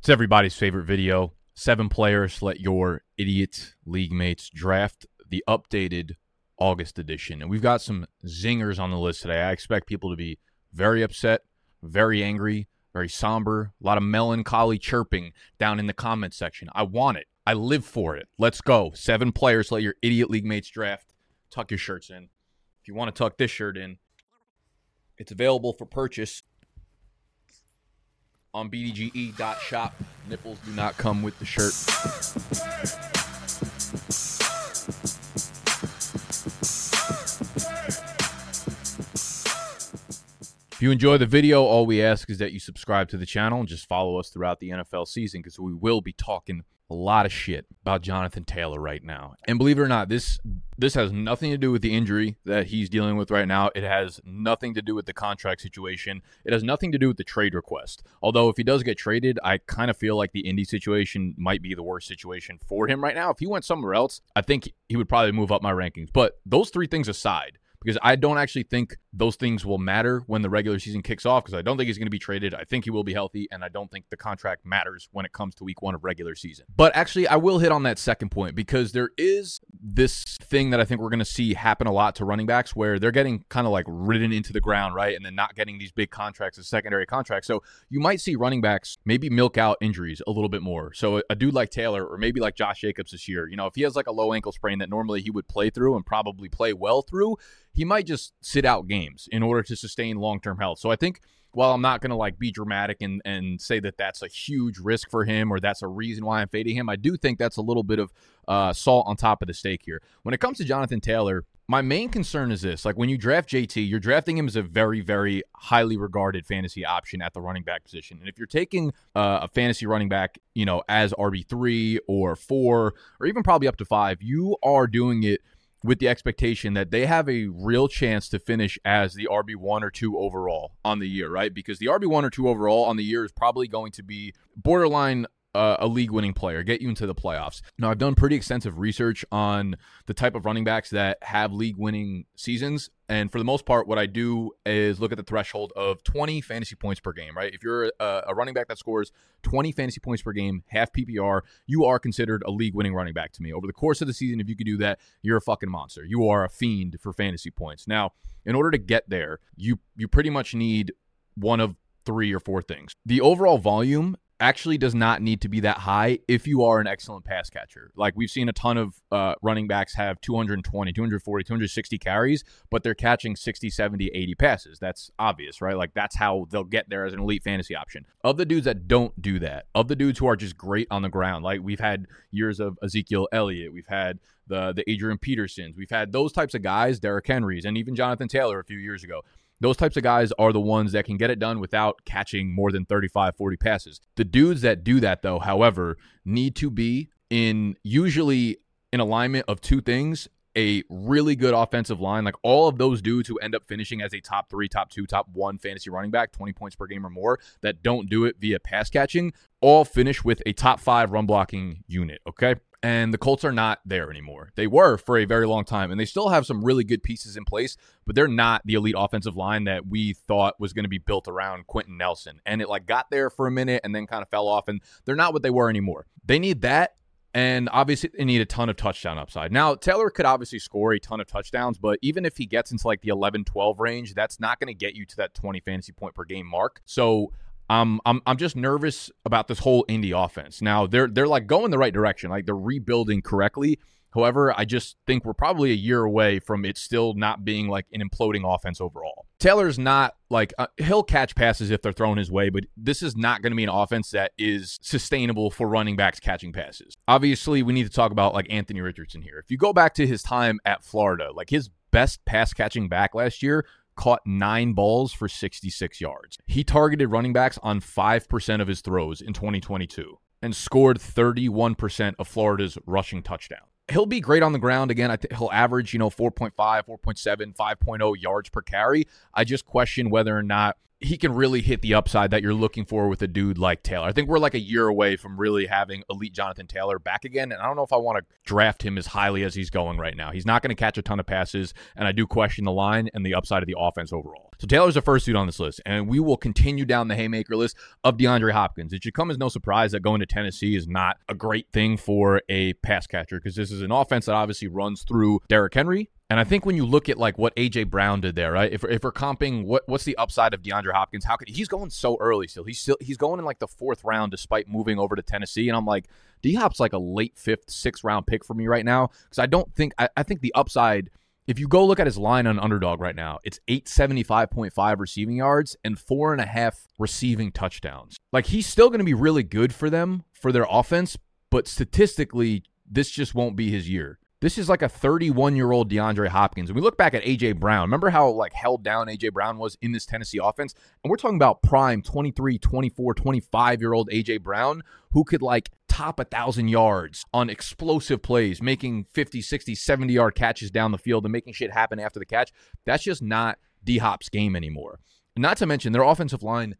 It's everybody's favorite video. Seven players let your idiot league mates draft the updated August edition. And we've got some zingers on the list today. I expect people to be very upset, very angry, very somber, a lot of melancholy chirping down in the comment section. I want it. I live for it. Let's go. Seven players let your idiot league mates draft. Tuck your shirts in. If you want to tuck this shirt in, it's available for purchase on bdge.shop. Nipples do not come with the shirt. If you enjoy the video, all we ask is that you subscribe to the channel and just follow us throughout the NFL season because we will be talking a lot of shit about Jonathan Taylor right now. And believe it or not, this this has nothing to do with the injury that he's dealing with right now. It has nothing to do with the contract situation. It has nothing to do with the trade request. Although if he does get traded, I kind of feel like the Indy situation might be the worst situation for him right now. If he went somewhere else, I think he would probably move up my rankings. But those three things aside, because I don't actually think those things will matter when the regular season kicks off because I don't think he's going to be traded. I think he will be healthy, and I don't think the contract matters when it comes to week one of regular season. But actually, I will hit on that second point because there is this thing that I think we're going to see happen a lot to running backs where they're getting kind of like ridden into the ground, right? And then not getting these big contracts as secondary contracts. So you might see running backs maybe milk out injuries a little bit more. So a dude like Taylor or maybe like Josh Jacobs this year, you know, if he has like a low ankle sprain that normally he would play through and probably play well through, he might just sit out games in order to sustain long term health. So I think while I'm not going to like be dramatic and, and say that that's a huge risk for him or that's a reason why I'm fading him, I do think that's a little bit of uh, salt on top of the steak here. When it comes to Jonathan Taylor, my main concern is this like when you draft JT, you're drafting him as a very, very highly regarded fantasy option at the running back position. And if you're taking uh, a fantasy running back, you know, as RB3 or four or even probably up to five, you are doing it with the expectation that they have a real chance to finish as the RB1 or 2 overall on the year, right? Because the RB1 or 2 overall on the year is probably going to be borderline a league winning player, get you into the playoffs. Now, I've done pretty extensive research on the type of running backs that have league winning seasons. And for the most part, what I do is look at the threshold of 20 fantasy points per game, right? If you're a, a running back that scores 20 fantasy points per game, half PPR, you are considered a league winning running back to me. Over the course of the season, if you could do that, you're a fucking monster. You are a fiend for fantasy points. Now, in order to get there, you you pretty much need one of three or four things. The overall volume actually does not need to be that high if you are an excellent pass catcher. Like we've seen a ton of uh, running backs have 220, 240, 260 carries, but they're catching 60, 70, 80 passes. That's obvious, right? Like that's how they'll get there as an elite fantasy option. Of the dudes that don't do that, of the dudes who are just great on the ground, like we've had years of Ezekiel Elliott, we've had the the Adrian Petersons, we've had those types of guys, Derrick Henrys, and even Jonathan Taylor a few years ago. Those types of guys are the ones that can get it done without catching more than 35, 40 passes. The dudes that do that, though, however, need to be in usually in alignment of two things a really good offensive line. Like all of those dudes who end up finishing as a top three, top two, top one fantasy running back, 20 points per game or more, that don't do it via pass catching, all finish with a top five run blocking unit. Okay and the Colts are not there anymore. They were for a very long time, and they still have some really good pieces in place, but they're not the elite offensive line that we thought was going to be built around Quenton Nelson. And it like got there for a minute and then kind of fell off, and they're not what they were anymore. They need that. And obviously, they need a ton of touchdown upside. Now, Taylor could obviously score a ton of touchdowns, but even if he gets into like the 11 12 range, that's not going to get you to that 20 fantasy point per game mark. So um, I'm I'm just nervous about this whole Indy offense. Now they're they're like going the right direction, like they're rebuilding correctly. However, I just think we're probably a year away from it still not being like an imploding offense overall. Taylor's not like uh, he'll catch passes if they're thrown his way, but this is not going to be an offense that is sustainable for running backs catching passes. Obviously, we need to talk about like Anthony Richardson here. If you go back to his time at Florida, like his best pass catching back last year caught nine balls for 66 yards. He targeted running backs on 5% of his throws in 2022 and scored 31% of Florida's rushing touchdown. He'll be great on the ground again. I think he'll average, you know, 4.5, 4.7, 5.0 yards per carry. I just question whether or not he can really hit the upside that you're looking for with a dude like Taylor. I think we're like a year away from really having elite Jonathan Taylor back again. And I don't know if I want to draft him as highly as he's going right now. He's not going to catch a ton of passes, and I do question the line and the upside of the offense overall. So Taylor's the first dude on this list, and we will continue down the haymaker list of DeAndre Hopkins. It should come as no surprise that going to Tennessee is not a great thing for a pass catcher because this is an offense that obviously runs through Derrick Henry and I think when you look at like what AJ Brown did there, right? If, if we're comping what what's the upside of DeAndre Hopkins? How could he's going so early still? He's still he's going in like the fourth round despite moving over to Tennessee. And I'm like, D Hop's like a late fifth, sixth round pick for me right now. Because I don't think I, I think the upside if you go look at his line on underdog right now, it's 875.5 receiving yards and four and a half receiving touchdowns. Like he's still going to be really good for them for their offense, but statistically, this just won't be his year. This is like a 31 year old DeAndre Hopkins. And we look back at AJ Brown. Remember how like held down AJ Brown was in this Tennessee offense? And we're talking about prime 23, 24, 25 year old AJ Brown who could like top a thousand yards on explosive plays, making 50, 60, 70 yard catches down the field and making shit happen after the catch. That's just not D Hop's game anymore. Not to mention their offensive line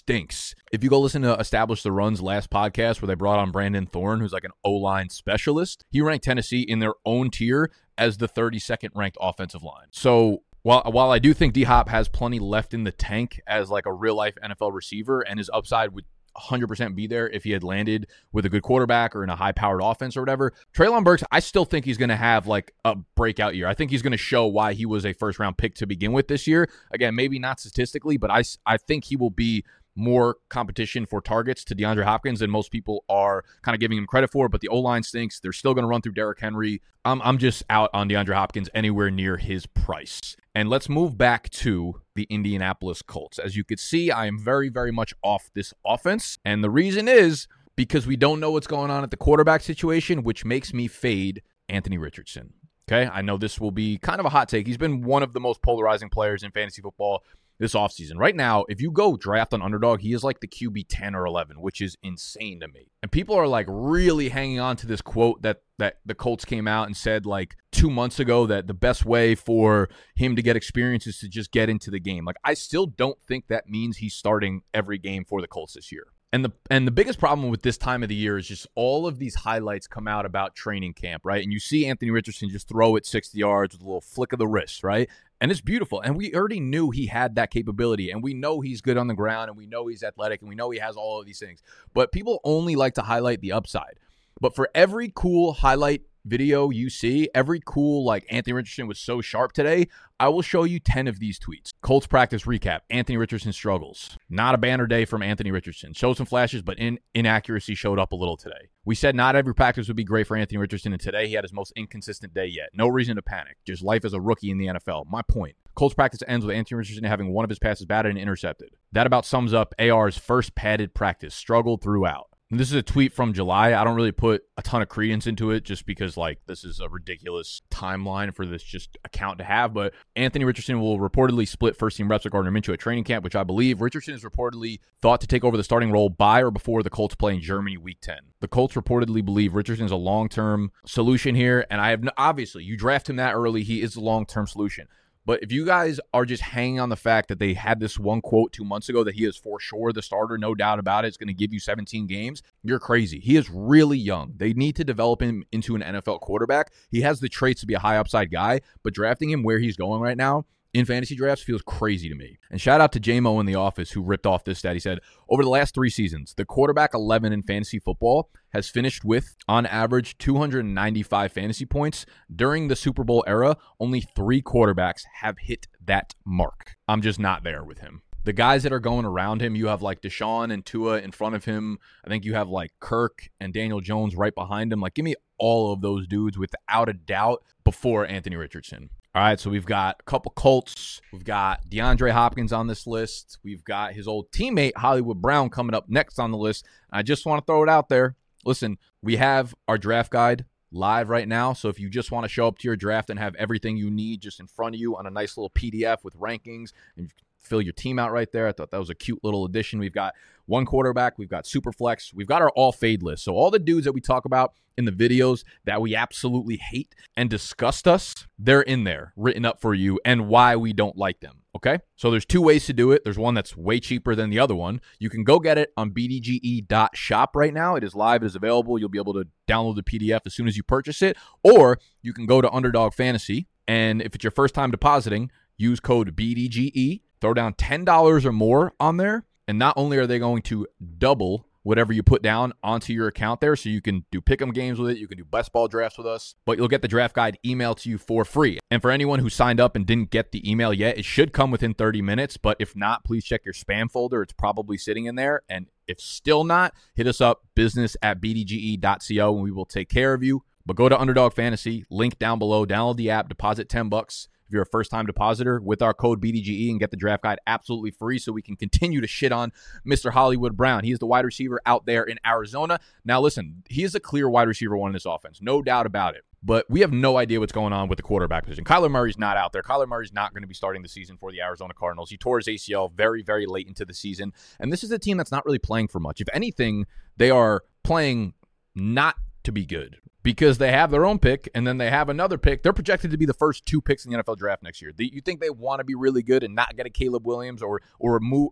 stinks. If you go listen to Establish the Run's last podcast where they brought on Brandon Thorn, who's like an O line specialist, he ranked Tennessee in their own tier as the 32nd ranked offensive line. So while while I do think D Hop has plenty left in the tank as like a real life NFL receiver and his upside would 100% be there if he had landed with a good quarterback or in a high powered offense or whatever. Treylon Burks, I still think he's going to have like a breakout year. I think he's going to show why he was a first round pick to begin with this year. Again, maybe not statistically, but I, I think he will be more competition for targets to DeAndre Hopkins than most people are kind of giving him credit for. But the O line stinks. They're still going to run through Derrick Henry. I'm, I'm just out on DeAndre Hopkins anywhere near his price. And let's move back to the Indianapolis Colts. As you could see, I am very, very much off this offense. And the reason is because we don't know what's going on at the quarterback situation, which makes me fade Anthony Richardson. Okay. I know this will be kind of a hot take. He's been one of the most polarizing players in fantasy football this offseason. Right now, if you go draft on underdog, he is like the QB 10 or 11, which is insane to me. And people are like really hanging on to this quote that that the Colts came out and said like 2 months ago that the best way for him to get experience is to just get into the game. Like I still don't think that means he's starting every game for the Colts this year. And the and the biggest problem with this time of the year is just all of these highlights come out about training camp, right? And you see Anthony Richardson just throw it 60 yards with a little flick of the wrist, right? And it's beautiful. And we already knew he had that capability. And we know he's good on the ground and we know he's athletic and we know he has all of these things. But people only like to highlight the upside. But for every cool highlight video you see, every cool like Anthony Richardson was so sharp today, I will show you 10 of these tweets. Colts practice recap. Anthony Richardson struggles. Not a banner day from Anthony Richardson. Showed some flashes, but in inaccuracy showed up a little today. We said not every practice would be great for Anthony Richardson, and today he had his most inconsistent day yet. No reason to panic. Just life as a rookie in the NFL. My point. Colts practice ends with Anthony Richardson having one of his passes batted and intercepted. That about sums up AR's first padded practice. Struggled throughout. This is a tweet from July. I don't really put a ton of credence into it just because like this is a ridiculous timeline for this just account to have. But Anthony Richardson will reportedly split first team reps with Gardner Minshew at training camp, which I believe Richardson is reportedly thought to take over the starting role by or before the Colts play in Germany week 10. The Colts reportedly believe Richardson is a long term solution here. And I have no, obviously you draft him that early, he is a long term solution. But if you guys are just hanging on the fact that they had this one quote two months ago that he is for sure the starter, no doubt about it, it's going to give you 17 games, you're crazy. He is really young. They need to develop him into an NFL quarterback. He has the traits to be a high upside guy, but drafting him where he's going right now, in fantasy drafts feels crazy to me. And shout out to JMO in the office who ripped off this stat. He said, over the last three seasons, the quarterback 11 in fantasy football has finished with, on average, 295 fantasy points. During the Super Bowl era, only three quarterbacks have hit that mark. I'm just not there with him. The guys that are going around him, you have like Deshaun and Tua in front of him. I think you have like Kirk and Daniel Jones right behind him. Like, give me all of those dudes without a doubt before Anthony Richardson. All right, so we've got a couple Colts. We've got DeAndre Hopkins on this list. We've got his old teammate Hollywood Brown coming up next on the list. I just want to throw it out there. Listen, we have our draft guide live right now. So if you just want to show up to your draft and have everything you need just in front of you on a nice little PDF with rankings and fill your team out right there. I thought that was a cute little addition. We've got one quarterback, we've got super flex, we've got our all fade list. So all the dudes that we talk about in the videos that we absolutely hate and disgust us, they're in there written up for you and why we don't like them. Okay. So there's two ways to do it. There's one that's way cheaper than the other one. You can go get it on bdge.shop right now. It is live, it is available. You'll be able to download the PDF as soon as you purchase it. Or you can go to Underdog Fantasy. And if it's your first time depositing, use code BDGE, throw down $10 or more on there. And not only are they going to double whatever you put down onto your account there so you can do pick'em games with it you can do best ball drafts with us but you'll get the draft guide emailed to you for free. And for anyone who signed up and didn't get the email yet it should come within 30 minutes but if not please check your spam folder. It's probably sitting in there. And if still not hit us up business at bdge.co and we will take care of you. But go to underdog fantasy link down below download the app deposit 10 bucks if you're a first time depositor with our code BDGE and get the draft guide absolutely free so we can continue to shit on Mr. Hollywood Brown. He is the wide receiver out there in Arizona. Now, listen, he is a clear wide receiver one in this offense, no doubt about it. But we have no idea what's going on with the quarterback position. Kyler Murray's not out there. Kyler Murray's not going to be starting the season for the Arizona Cardinals. He tore his ACL very, very late into the season. And this is a team that's not really playing for much. If anything, they are playing not to be good because they have their own pick and then they have another pick. They're projected to be the first two picks in the NFL draft next year. You think they want to be really good and not get a Caleb Williams or or move?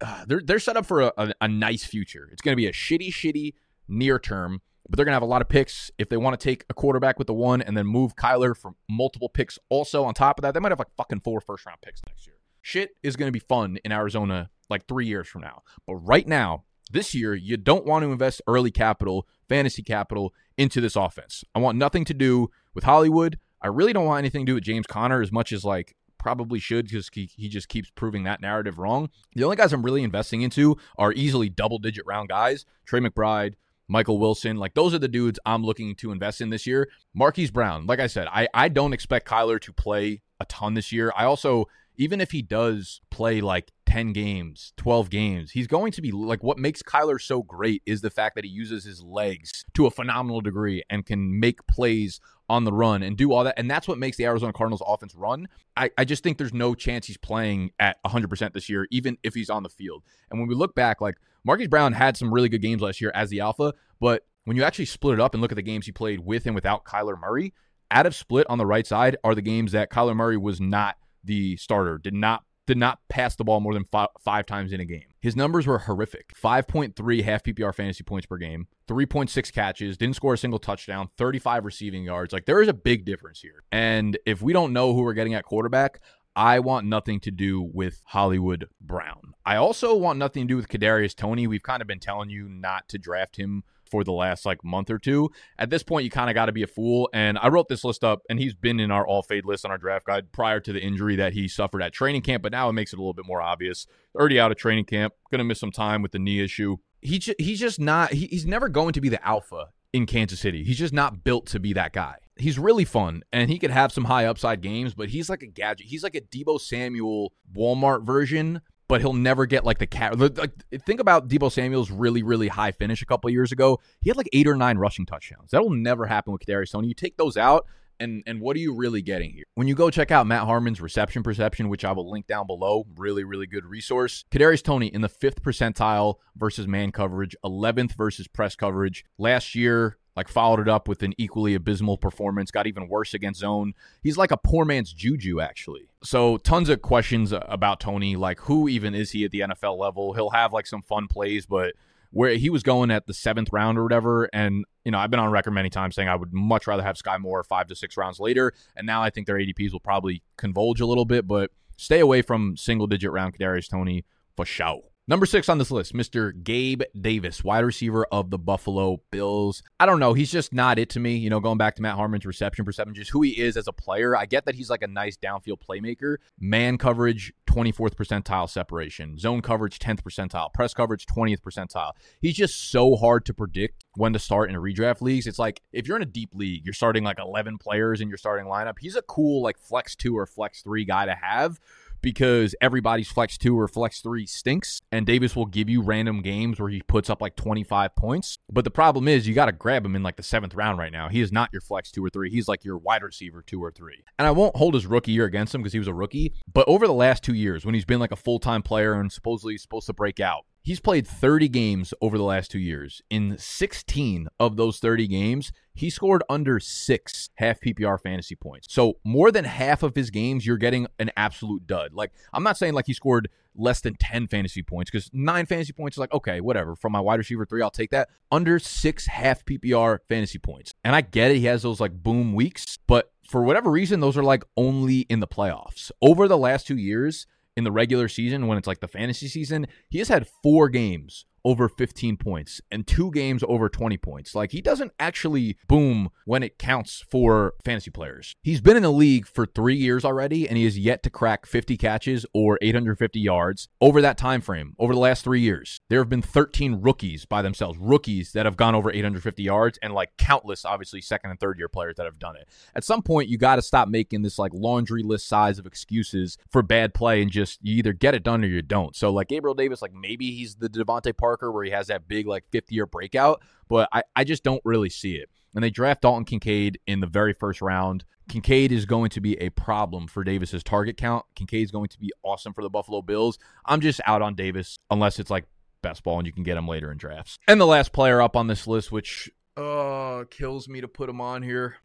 Uh, they're they're set up for a, a, a nice future. It's going to be a shitty, shitty near term, but they're going to have a lot of picks if they want to take a quarterback with the one and then move Kyler for multiple picks. Also on top of that, they might have like fucking four first round picks next year. Shit is going to be fun in Arizona like three years from now. But right now, this year, you don't want to invest early capital, fantasy capital into this offense. I want nothing to do with Hollywood. I really don't want anything to do with James Conner as much as like probably should because he, he just keeps proving that narrative wrong. The only guys I'm really investing into are easily double digit round guys Trey McBride, Michael Wilson. Like those are the dudes I'm looking to invest in this year. Marquise Brown, like I said, I, I don't expect Kyler to play a ton this year. I also even if he does play like 10 games, 12 games, he's going to be like what makes Kyler so great is the fact that he uses his legs to a phenomenal degree and can make plays on the run and do all that. And that's what makes the Arizona Cardinals offense run. I, I just think there's no chance he's playing at 100% this year, even if he's on the field. And when we look back, like Marquise Brown had some really good games last year as the alpha, but when you actually split it up and look at the games he played with and without Kyler Murray, out of split on the right side are the games that Kyler Murray was not the starter, did not did not pass the ball more than five, five, times in a game. His numbers were horrific 5.3 half PPR fantasy points per game, 3.6 catches, didn't score a single touchdown, 35 receiving yards. Like, there is a big difference here. And if we don't know who we're getting at quarterback, I want nothing to do with Hollywood Brown. I also want nothing to do with Kadarius Toney. We've kind of been telling you not to draft him for the last like month or two. At this point, you kind of got to be a fool. And I wrote this list up, and he's been in our all fade list on our draft guide prior to the injury that he suffered at training camp. But now it makes it a little bit more obvious. Already out of training camp, going to miss some time with the knee issue. He he's just not. He, he's never going to be the alpha in Kansas City. He's just not built to be that guy. He's really fun and he could have some high upside games, but he's like a gadget. He's like a Deebo Samuel Walmart version but he'll never get like the cat. Like, think about Deebo Samuel's really, really high finish a couple years ago. He had like eight or nine rushing touchdowns. That will never happen with Kadarius Toney. You take those out, and and what are you really getting here? When you go check out Matt Harmon's reception perception, which I will link down below, really, really good resource. Kadarius Toney in the fifth percentile versus man coverage, 11th versus press coverage. Last year, like followed it up with an equally abysmal performance, got even worse against zone. He's like a poor man's Juju, actually. So, tons of questions about Toney. Like, who even is he at the NFL level? He'll have like some fun plays, but where he was going at the seventh round or whatever. And, you know, I've been on record many times saying I would much rather have Skyy Moore five to six rounds later. And now I think their ADPs will probably convolge a little bit, but stay away from single digit round Kadarius Toney for sure. Number six on this list, Mr. Gabe Davis, wide receiver of the Buffalo Bills. I don't know. He's just not it to me. You know, going back to Matt Harmon's reception perception, just who he is as a player. I get that he's like a nice downfield playmaker. Man coverage, 24th percentile separation. Zone coverage, 10th percentile. Press coverage, 20th percentile. He's just so hard to predict when to start in a redraft leagues. It's like if you're in a deep league, you're starting like 11 players in your starting lineup. He's a cool, like, flex two or flex three guy to have because everybody's flex two or flex three stinks, and Davis will give you random games where he puts up like 25 points. But the problem is, you got to grab him in like the seventh round right now. He is not your flex two or three. He's like your wide receiver two or three. And I won't hold his rookie year against him because he was a rookie. But over the last two years, when he's been like a full time player and supposedly supposed to break out, He's played 30 games over the last two years. In 16 of those 30 games, he scored under six half PPR fantasy points. So more than half of his games, you're getting an absolute dud. Like, I'm not saying like he scored less than 10 fantasy points because nine fantasy points is like, okay, whatever. From my wide receiver three, I'll take that. Under six half PPR fantasy points. And I get it. He has those like boom weeks, but for whatever reason, those are like only in the playoffs. Over the last two years, in the regular season when it's like the fantasy season, he has had four games over 15 points and two games over 20 points. Like he doesn't actually boom when it counts for fantasy players. He's been in the league for 3 years already and he has yet to crack 50 catches or 850 yards over that time frame. Over the last 3 years, there have been 13 rookies by themselves, rookies that have gone over 850 yards and like countless obviously second and third year players that have done it. At some point you got to stop making this like laundry list size of excuses for bad play and just you either get it done or you don't. So like Gabriel Davis like maybe he's the DeVante Parker Parker where he has that big like 50 year breakout, but I, I just don't really see it. And they draft Dalton Kincaid in the very first round. Kincaid is going to be a problem for Davis's target count. Kincaid is going to be awesome for the Buffalo Bills. I'm just out on Davis unless it's like best ball and you can get him later in drafts. And the last player up on this list, which uh kills me to put him on here.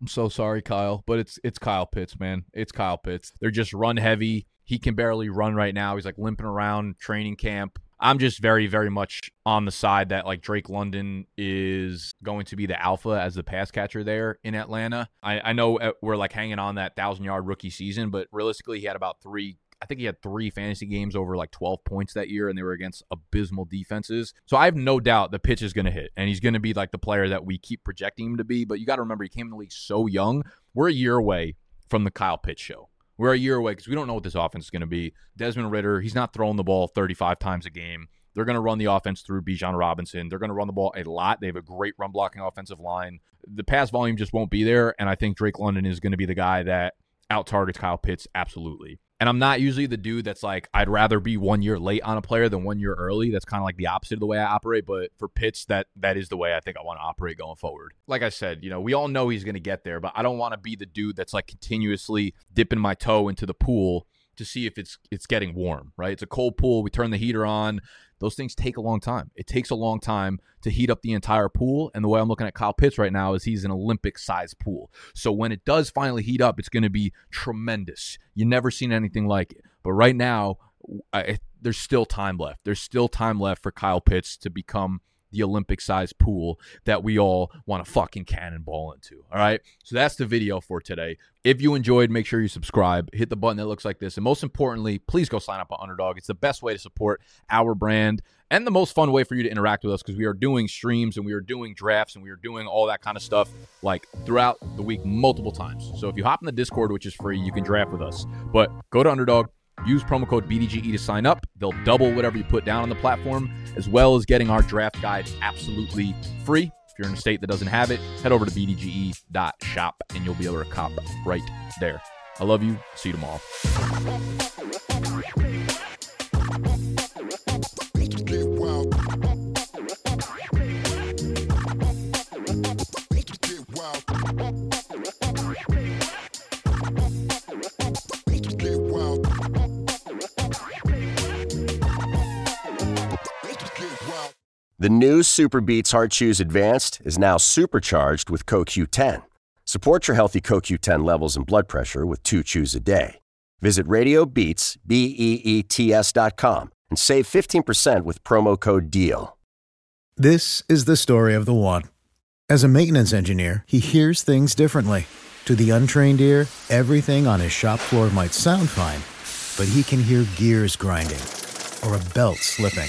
I'm so sorry, Kyle, but it's it's Kyle Pitts, man. It's Kyle Pitts. They're just run heavy. He can barely run right now. He's like limping around training camp. I'm just very, very much on the side that like Drake London is going to be the alpha as the pass catcher there in Atlanta. I, I know uh, we're like hanging on that thousand yard rookie season, but realistically, he had about three I think he had three fantasy games over like 12 points that year, and they were against abysmal defenses. So I have no doubt the pitch is going to hit, and he's going to be like the player that we keep projecting him to be. But you got to remember, he came in the league so young. We're a year away from the Kyle Pitts show. We're a year away because we don't know what this offense is going to be. Desmond Ridder, he's not throwing the ball 35 times a game. They're going to run the offense through Bijan Robinson. They're going to run the ball a lot. They have a great run blocking offensive line. The pass volume just won't be there, and I think Drake London is going to be the guy that out targets Kyle Pitts absolutely. And I'm not usually the dude that's like, I'd rather be one year late on a player than one year early. That's kind of like the opposite of the way I operate. But for Pitts, that that is the way I think I want to operate going forward. Like I said, you know, we all know he's going to get there, but I don't want to be the dude that's like continuously dipping my toe into the pool to see if it's it's getting warm, right? It's a cold pool. We turn the heater on those things take a long time. It takes a long time to heat up the entire pool. And the way I'm looking at Kyle Pitts right now is he's an Olympic sized pool. So when it does finally heat up, it's going to be tremendous. You never seen anything like it. But right now, I, there's still time left. There's still time left for Kyle Pitts to become the Olympic sized pool that we all want to fucking cannonball into. All right. So that's the video for today. If you enjoyed, make sure you subscribe, hit the button that looks like this. And most importantly, please go sign up on Underdog. It's the best way to support our brand and the most fun way for you to interact with us because we are doing streams and we are doing drafts and we are doing all that kind of stuff like throughout the week multiple times. So if you hop in the Discord, which is free, you can draft with us. But go to Underdog Use promo code BDGE to sign up. They'll double whatever you put down on the platform, as well as getting our draft guide absolutely free. If you're in a state that doesn't have it, head over to bdge.shop and you'll be able to cop right there. I love you. See you tomorrow. The new SuperBeets Heart Chews Advanced is now supercharged with CoQ10. Support your healthy CoQ10 levels and blood pressure with two chews a day. Visit RadioBeets, B-E-E-T-S dot com and save 15% with promo code DEAL. This is the story of the one. As a maintenance engineer, he hears things differently. To the untrained ear, everything on his shop floor might sound fine, but he can hear gears grinding or a belt slipping.